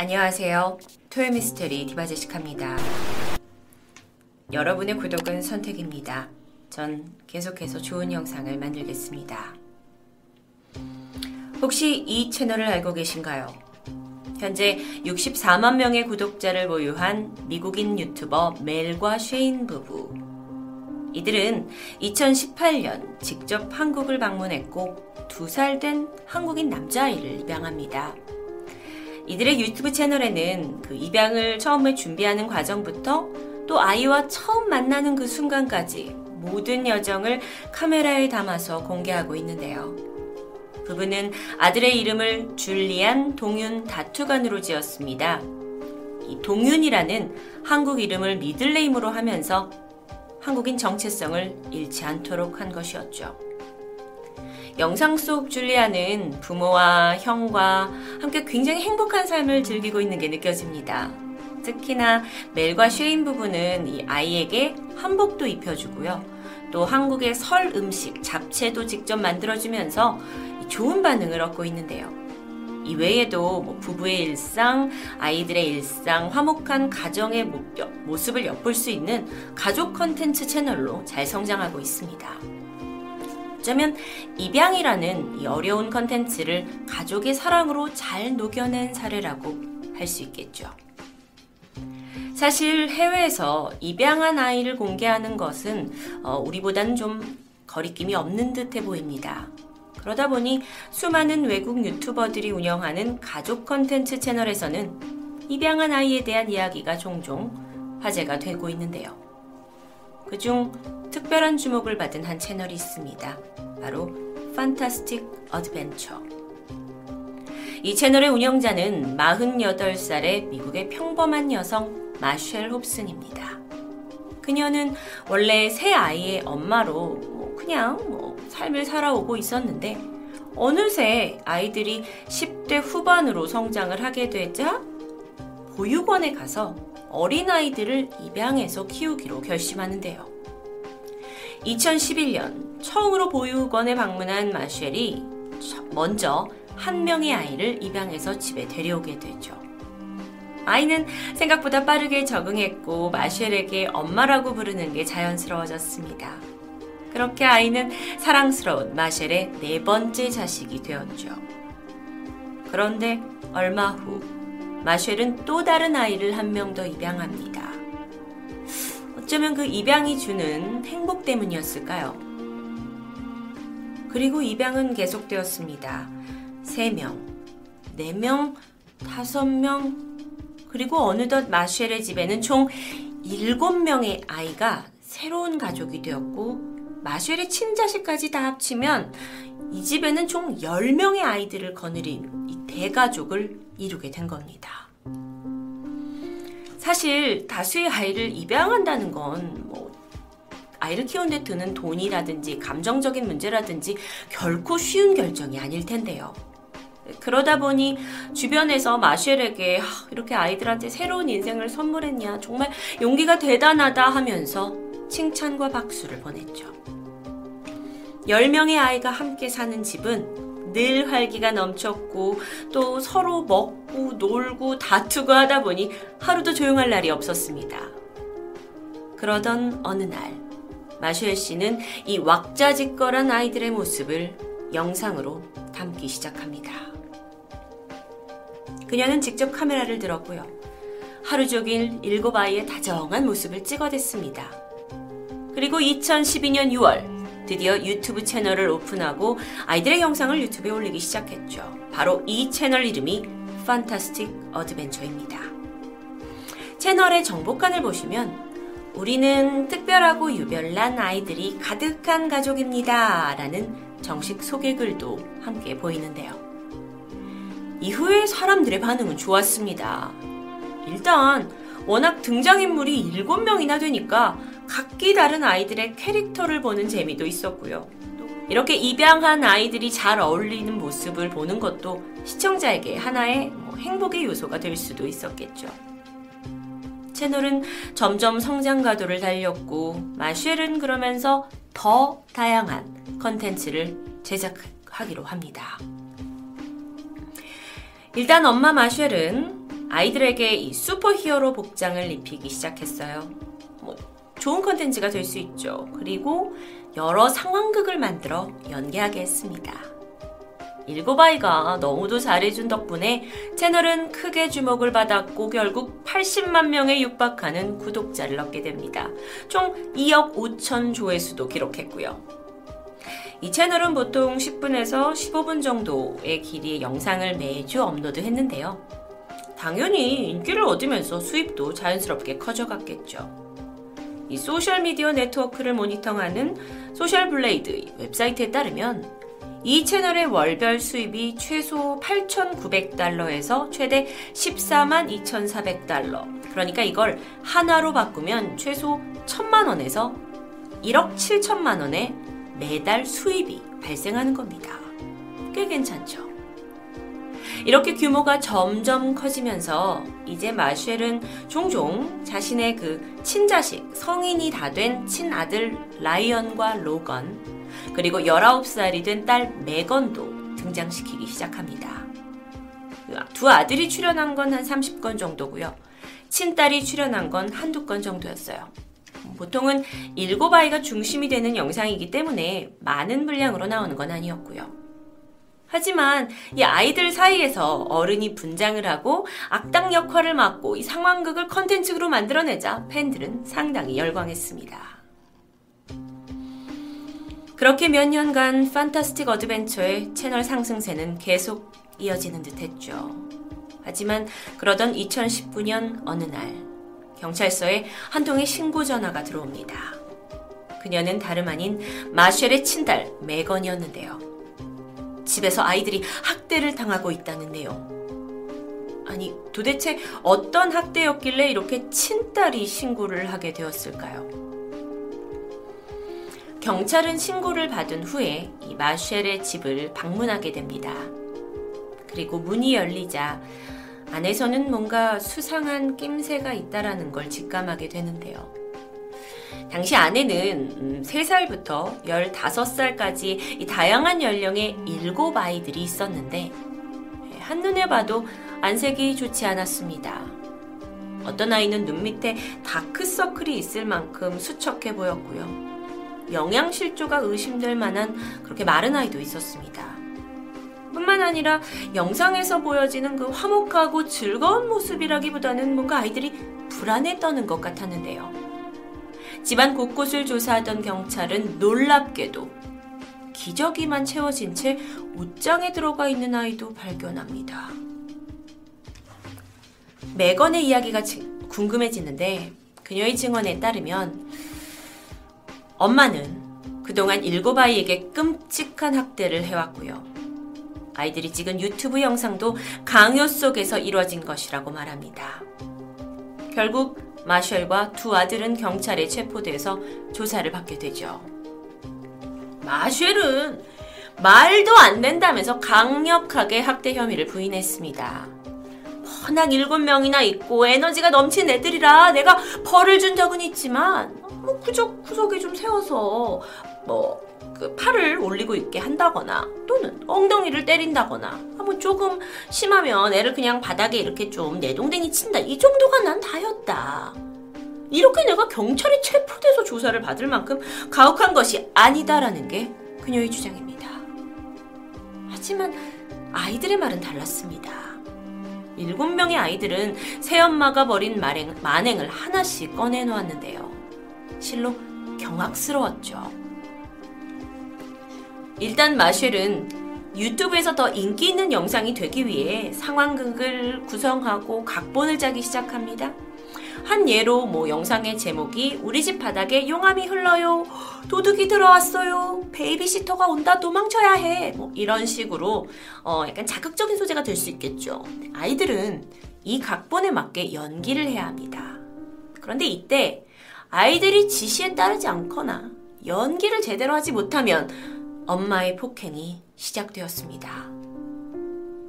안녕하세요. 토요미스테리 디바제시카입니다. 여러분의 구독은 선택입니다. 전 계속해서 좋은 영상을 만들겠습니다. 혹시 이 채널을 알고 계신가요? 현재 64만 명의 구독자를 보유한 미국인 유튜버 멜과 쉐인 부부. 이들은 2018년 직접 한국을 방문했고 두 살 된 한국인 남자아이를 입양합니다. 이들의 유튜브 채널에는 그 입양을 처음에 준비하는 과정부터 또 아이와 처음 만나는 그 순간까지 모든 여정을 카메라에 담아서 공개하고 있는데요. 부부는 아들의 이름을 줄리안 동윤 다투간으로 지었습니다. 이 동윤이라는 한국 이름을 미들네임으로 하면서 한국인 정체성을 잃지 않도록 한 것이었죠. 영상 속 줄리아는 부모와 형과 함께 굉장히 행복한 삶을 즐기고 있는 게 느껴집니다. 특히나 멜과 쉐인 부부는 이 아이에게 한복도 입혀주고요. 또 한국의 설 음식, 잡채도 직접 만들어주면서 좋은 반응을 얻고 있는데요. 이 외에도 뭐 부부의 일상, 아이들의 일상, 화목한 가정의 모습을 엿볼 수 있는 가족 컨텐츠 채널로 잘 성장하고 있습니다. 어쩌면 입양이라는 이 어려운 컨텐츠를 가족의 사랑으로 잘 녹여낸 사례라고 할 수 있겠죠. 사실 해외에서 입양한 아이를 공개하는 것은 어, 우리보다는 좀 거리낌이 없는 듯해 보입니다. 그러다 보니 수많은 외국 유튜버들이 운영하는 가족 컨텐츠 채널에서는 입양한 아이에 대한 이야기가 종종 화제가 되고 있는데요. 그중 특별한 주목을 받은 한 채널이 있습니다. 바로 Fantastic Adventure. 이 채널의 운영자는 48살의 미국의 평범한 여성 마쉘 홉슨입니다. 그녀는 원래 세 아이의 엄마로 뭐 그냥 뭐 삶을 살아오고 있었는데 어느새 아이들이 10대 후반으로 성장을 하게 되자 보육원에 가서 어린아이들을 입양해서 키우기로 결심하는데요. 2011년 처음으로 보육원에 방문한 마쉘이 먼저 한 명의 아이를 입양해서 집에 데려오게 되죠. 아이는 생각보다 빠르게 적응했고 마쉘에게 엄마라고 부르는 게 자연스러워졌습니다. 그렇게 아이는 사랑스러운 마쉘의 네 번째 자식이 되었죠. 그런데 얼마 후 마쉘은 또 다른 아이를 한 명 더 입양합니다. 어쩌면 그 입양이 주는 행복 때문이었을까요? 그리고 입양은 계속되었습니다. 3명, 4명, 5명, 그리고 어느덧 마쉘의 집에는 총 7명의 아이가 새로운 가족이 되었고, 마쉘의 친자식까지 다 합치면 이 집에는 총 10명의 아이들을 거느린 이 대가족을 이루게 된 겁니다. 사실 다수의 아이를 입양한다는 건뭐 아이를 키우는데 드는 돈이라든지 감정적인 문제라든지 결코 쉬운 결정이 아닐 텐데요. 그러다 보니 주변에서 마쉘에게 이렇게 아이들한테 새로운 인생을 선물했냐 정말 용기가 대단하다 하면서 칭찬과 박수를 보냈죠. 10명의 아이가 함께 사는 집은 늘 활기가 넘쳤고 또 서로 먹고 놀고 다투고 하다 보니 하루도 조용할 날이 없었습니다. 그러던 어느 날 마슈엘 씨는 이 왁자지껄한 아이들의 모습을 영상으로 담기 시작합니다. 그녀는 직접 카메라를 들었고요. 하루 종일 일곱 아이의 다정한 모습을 찍어댔습니다. 그리고 2012년 6월 드디어 유튜브 채널을 오픈하고 아이들의 영상을 유튜브에 올리기 시작했죠. 바로 이 채널 이름이 판타스틱 어드벤처입니다. 채널의 정보칸을 보시면 우리는 특별하고 유별난 아이들이 가득한 가족입니다. 라는 정식 소개글도 함께 보이는데요. 이후에 사람들의 반응은 좋았습니다. 일단 워낙 등장인물이 7명이나 되니까 각기 다른 아이들의 캐릭터를 보는 재미도 있었고요. 이렇게 입양한 아이들이 잘 어울리는 모습을 보는 것도 시청자에게 하나의 뭐 행복의 요소가 될 수도 있었겠죠. 채널은 점점 성장 가도를 달렸고 마쉘은 그러면서 더 다양한 컨텐츠를 제작하기로 합니다. 일단 엄마 마쉘은 아이들에게 이 슈퍼히어로 복장을 입히기 시작했어요. 뭐 좋은 컨텐츠가 될 수 있죠. 그리고 여러 상황극을 만들어 연기하게 했습니다. 일곱 아이가 너무도 잘해준 덕분에 채널은 크게 주목을 받았고 결국 80만 명에 육박하는 구독자를 얻게 됩니다. 총 2억 5천 조회수도 기록했고요. 이 채널은 보통 10분에서 15분 정도의 길이의 영상을 매주 업로드 했는데요. 당연히 인기를 얻으면서 수입도 자연스럽게 커져갔겠죠. 이 소셜미디어 네트워크를 모니터하는 소셜블레이드 웹사이트에 따르면 이 채널의 월별 수입이 최소 8,900달러에서 최대 14만 2,400달러. 그러니까 이걸 한화로 바꾸면 최소 1,000만 원에서 1억 7천만 원의 매달 수입이 발생하는 겁니다. 꽤 괜찮죠? 이렇게 규모가 점점 커지면서 이제 마쉘은 종종 자신의 그 친자식, 성인이 다 된 친아들 라이언과 로건, 그리고 19살이 된 딸 메건도 등장시키기 시작합니다. 두 아들이 출연한 건 한 30건 정도고요. 친딸이 출연한 건 한두 건 정도였어요. 보통은 일곱 아이가 중심이 되는 영상이기 때문에 많은 분량으로 나오는 건 아니었고요. 하지만 이 아이들 사이에서 어른이 분장을 하고 악당 역할을 맡고 이 상황극을 컨텐츠로 만들어내자 팬들은 상당히 열광했습니다. 그렇게 몇 년간 판타스틱 어드벤처의 채널 상승세는 계속 이어지는 듯 했죠. 하지만 그러던 2019년 어느 날 경찰서에 한 통의 신고 전화가 들어옵니다. 그녀는 다름 아닌 마쉘의 친딸 메건이었는데요. 집에서 아이들이 학대를 당하고 있다는 내용. 아니, 도대체 어떤 학대였길래 이렇게 친딸이 신고를 하게 되었을까요? 경찰은 신고를 받은 후에 이 마쉘의 집을 방문하게 됩니다. 그리고 문이 열리자 안에서는 뭔가 수상한 낌새가 있다라는 걸 직감하게 되는데요. 당시 아내는 3살부터 음, 15살까지 다양한 연령의 7아이들이 있었는데 한눈에 봐도 안색이 좋지 않았습니다. 어떤 아이는 눈 밑에 다크서클이 있을 만큼 수척해 보였고요. 영양실조가 의심될 만한 그렇게 마른 아이도 있었습니다. 뿐만 아니라 영상에서 보여지는 그 화목하고 즐거운 모습이라기보다는 뭔가 아이들이 불안해 떠는 것 같았는데요. 집안 곳곳을 조사하던 경찰은 놀랍게도 기저귀만 채워진 채 옷장에 들어가 있는 아이도 발견합니다. 매건의 이야기가 궁금해지는데 그녀의 증언에 따르면 엄마는 그동안 일곱 아이에게 끔찍한 학대를 해왔고요. 아이들이 찍은 유튜브 영상도 강요 속에서 이루어진 것이라고 말합니다. 결국 마셜과 두 아들은 경찰에 체포돼서 조사를 받게 되죠. 마셜은 말도 안 된다면서 강력하게 학대 혐의를 부인했습니다. 워낙 일곱 명이나 있고 에너지가 넘친 애들이라 내가 벌을 준 적은 있지만 뭐 구적 구석에 좀 세워서 뭐 그 팔을 올리고 있게 한다거나 또는 엉덩이를 때린다거나 뭐 조금 심하면 애를 그냥 바닥에 이렇게 좀 내동댕이 친다 이 정도가 난 다였다. 이렇게 내가 경찰에 체포돼서 조사를 받을 만큼 가혹한 것이 아니다라는 게 그녀의 주장입니다. 하지만 아이들의 말은 달랐습니다. 일곱 명의 아이들은 새엄마가 벌인 만행, 만행을 하나씩 꺼내놓았는데요. 실로 경악스러웠죠. 일단 마쉘은 유튜브에서 더 인기 있는 영상이 되기 위해 상황극을 구성하고 각본을 짜기 시작합니다. 한 예로 뭐 영상의 제목이 우리 집 바닥에 용암이 흘러요. 도둑이 들어왔어요. 베이비시터가 온다. 도망쳐야 해. 뭐 이런 식으로 어 약간 자극적인 소재가 될 수 있겠죠. 아이들은 이 각본에 맞게 연기를 해야 합니다. 그런데 이때 아이들이 지시에 따르지 않거나 연기를 제대로 하지 못하면 엄마의 폭행이 시작되었습니다.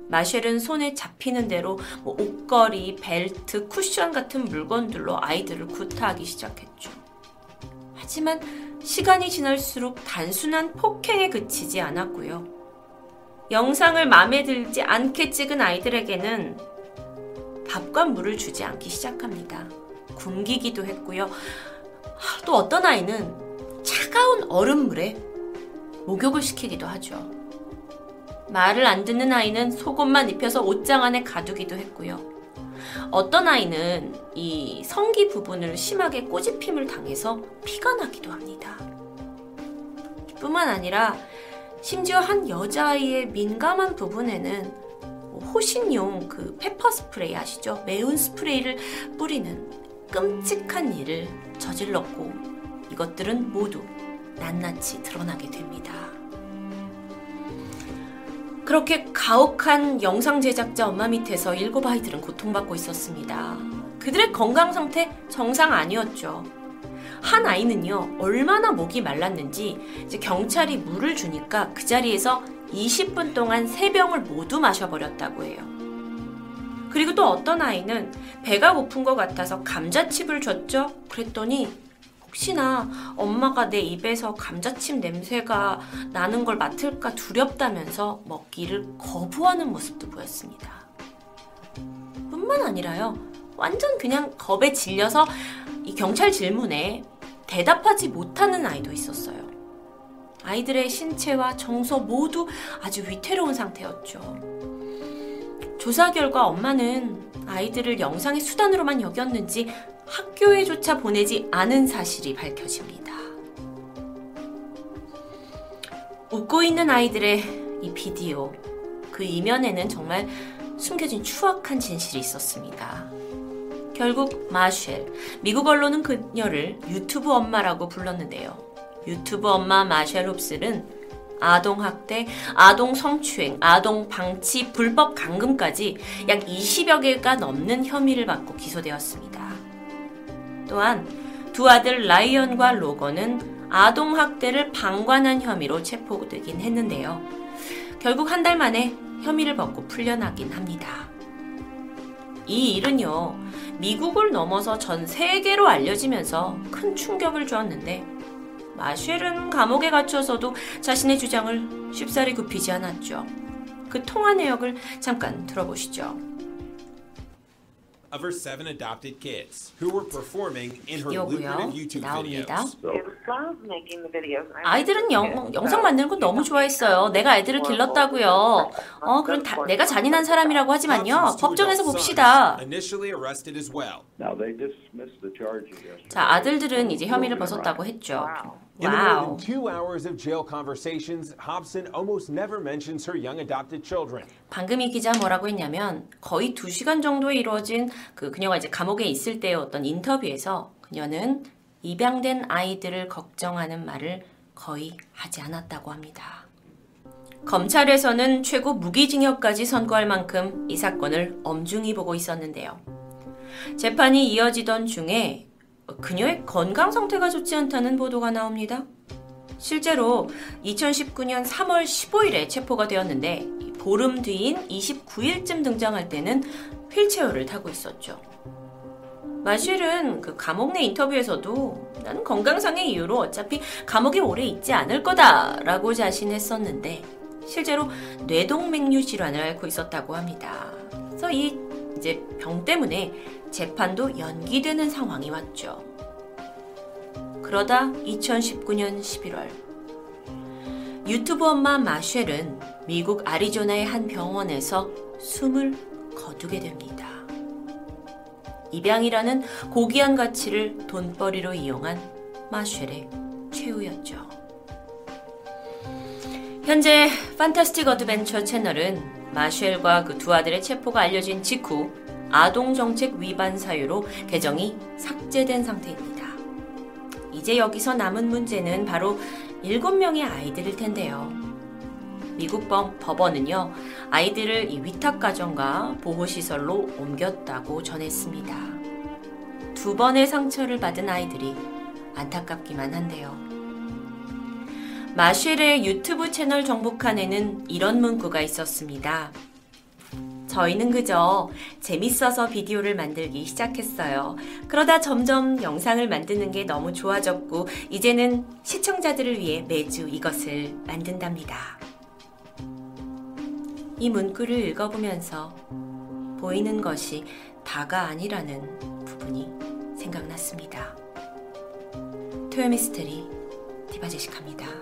마쉘은 손에 잡히는 대로 뭐 옷걸이, 벨트, 쿠션 같은 물건들로 아이들을 구타하기 시작했죠. 하지만 시간이 지날수록 단순한 폭행에 그치지 않았고요. 영상을 마음에 들지 않게 찍은 아이들에게는 밥과 물을 주지 않기 시작합니다. 굶기기도 했고요. 또 어떤 아이는 차가운 얼음물에 목욕을 시키기도 하죠. 말을 안 듣는 아이는 속옷만 입혀서 옷장 안에 가두기도 했고요. 어떤 아이는 이 성기 부분을 심하게 꼬집힘을 당해서 피가 나기도 합니다. 뿐만 아니라 심지어 한 여자아이의 민감한 부분에는 호신용 그 페퍼 스프레이 아시죠? 매운 스프레이를 뿌리는 끔찍한 일을 저질렀고 이것들은 모두 낱낱이 드러나게 됩니다. 그렇게 가혹한 영상 제작자 엄마 밑에서 일곱 아이들은 고통받고 있었습니다. 그들의 건강 상태 정상 아니었죠. 한 아이는요, 얼마나 목이 말랐는지 경찰이 물을 주니까 그 자리에서 20분 동안 세 병을 모두 마셔버렸다고 해요. 그리고 또 어떤 아이는 배가 고픈 것 같아서 감자칩을 줬죠? 그랬더니 혹시나 엄마가 내 입에서 감자칩 냄새가 나는 걸 맡을까 두렵다면서 먹기를 거부하는 모습도 보였습니다. 뿐만 아니라요, 완전 그냥 겁에 질려서 이 경찰 질문에 대답하지 못하는 아이도 있었어요. 아이들의 신체와 정서 모두 아주 위태로운 상태였죠. 조사 결과 엄마는 아이들을 영상의 수단으로만 여겼는지 학교에조차 보내지 않은 사실이 밝혀집니다. 웃고 있는 아이들의 이 비디오, 그 이면에는 정말 숨겨진 추악한 진실이 있었습니다. 결국 마쉘, 미국 언론은 그녀를 유튜브 엄마라고 불렀는데요. 유튜브 엄마 마쉘 홉스는 아동학대, 아동 성추행, 아동 방치, 불법 감금까지 약 20여 개가 넘는 혐의를 받고 기소되었습니다. 또한 두 아들 라이언과 로건은 아동학대를 방관한 혐의로 체포되긴 했는데요. 결국 한 달 만에 혐의를 벗고 풀려나긴 합니다. 이 일은요, 미국을 넘어서 전 세계로 알려지면서 큰 충격을 주었는데, 마쉘은 감옥에 갇혀서도 자신의 주장을 쉽사리 굽히지 않았죠. 그 통화 내역을 잠깐 들어보시죠. Of her seven adopted kids who were performing in her lucrative YouTube 나옵니다. videos. 아이들은 영, 영상 만드는 거 너무 좋아했어요. 내가 아이들을 길렀다고요. 어, 그럼 다, 내가 잔인한 사람이라고 하지만요. 법정에서 봅시다. Initially arrested as well. 자, 아들들은 이제 혐의를 벗었다고 했죠. In the more than two hours of jail conversations, Hobson almost never mentions her young adopted children. 방금 이 기자 뭐라고 했냐면 거의 두 시간 정도에 이루어진 그 그녀가 이제 감옥에 있을 때의 어떤 인터뷰에서 그녀는 입양된 아이들을 걱정하는 말을 거의 하지 않았다고 합니다. 검찰에서는 최고 무기징역까지 선고할 만큼 이 사건을 엄중히 보고 있었는데요. 재판이 이어지던 중에 그녀의 건강 상태가 좋지 않다는 보도가 나옵니다. 실제로 2019년 3월 15일에 체포가 되었는데 보름 뒤인 29일쯤 등장할 때는 휠체어를 타고 있었죠. 마실은 그 감옥 내 인터뷰에서도 나는 건강상의 이유로 어차피 감옥에 오래 있지 않을 거다라고 자신했었는데 실제로 뇌동맥류 질환을 앓고 있었다고 합니다. 그래서 이 이제 병 때문에 재판도 연기되는 상황이 왔죠. 그러다 2019년 11월 유튜브 엄마 마쉘은 미국 아리조나의 한 병원에서 숨을 거두게 됩니다. 입양이라는 고귀한 가치를 돈벌이로 이용한 마쉘의 최후였죠. 현재 판타스틱 어드벤처 채널은 마쉘과 그 두 아들의 체포가 알려진 직후 아동정책 위반 사유로 계정이 삭제된 상태입니다. 이제 여기서 남은 문제는 바로 7명의 아이들일 텐데요. 미국 법원은요, 아이들을 이 위탁가정과 보호시설로 옮겼다고 전했습니다. 두 번의 상처를 받은 아이들이 안타깝기만 한데요. 마쉘의 유튜브 채널 정보칸에는 이런 문구가 있었습니다. 저희는 그저 재밌어서 비디오를 만들기 시작했어요. 그러다 점점 영상을 만드는 게 너무 좋아졌고, 이제는 시청자들을 위해 매주 이것을 만든답니다. 이 문구를 읽어보면서 보이는 것이 다가 아니라는 부분이 생각났습니다. 토요미스테리 디바제식합니다.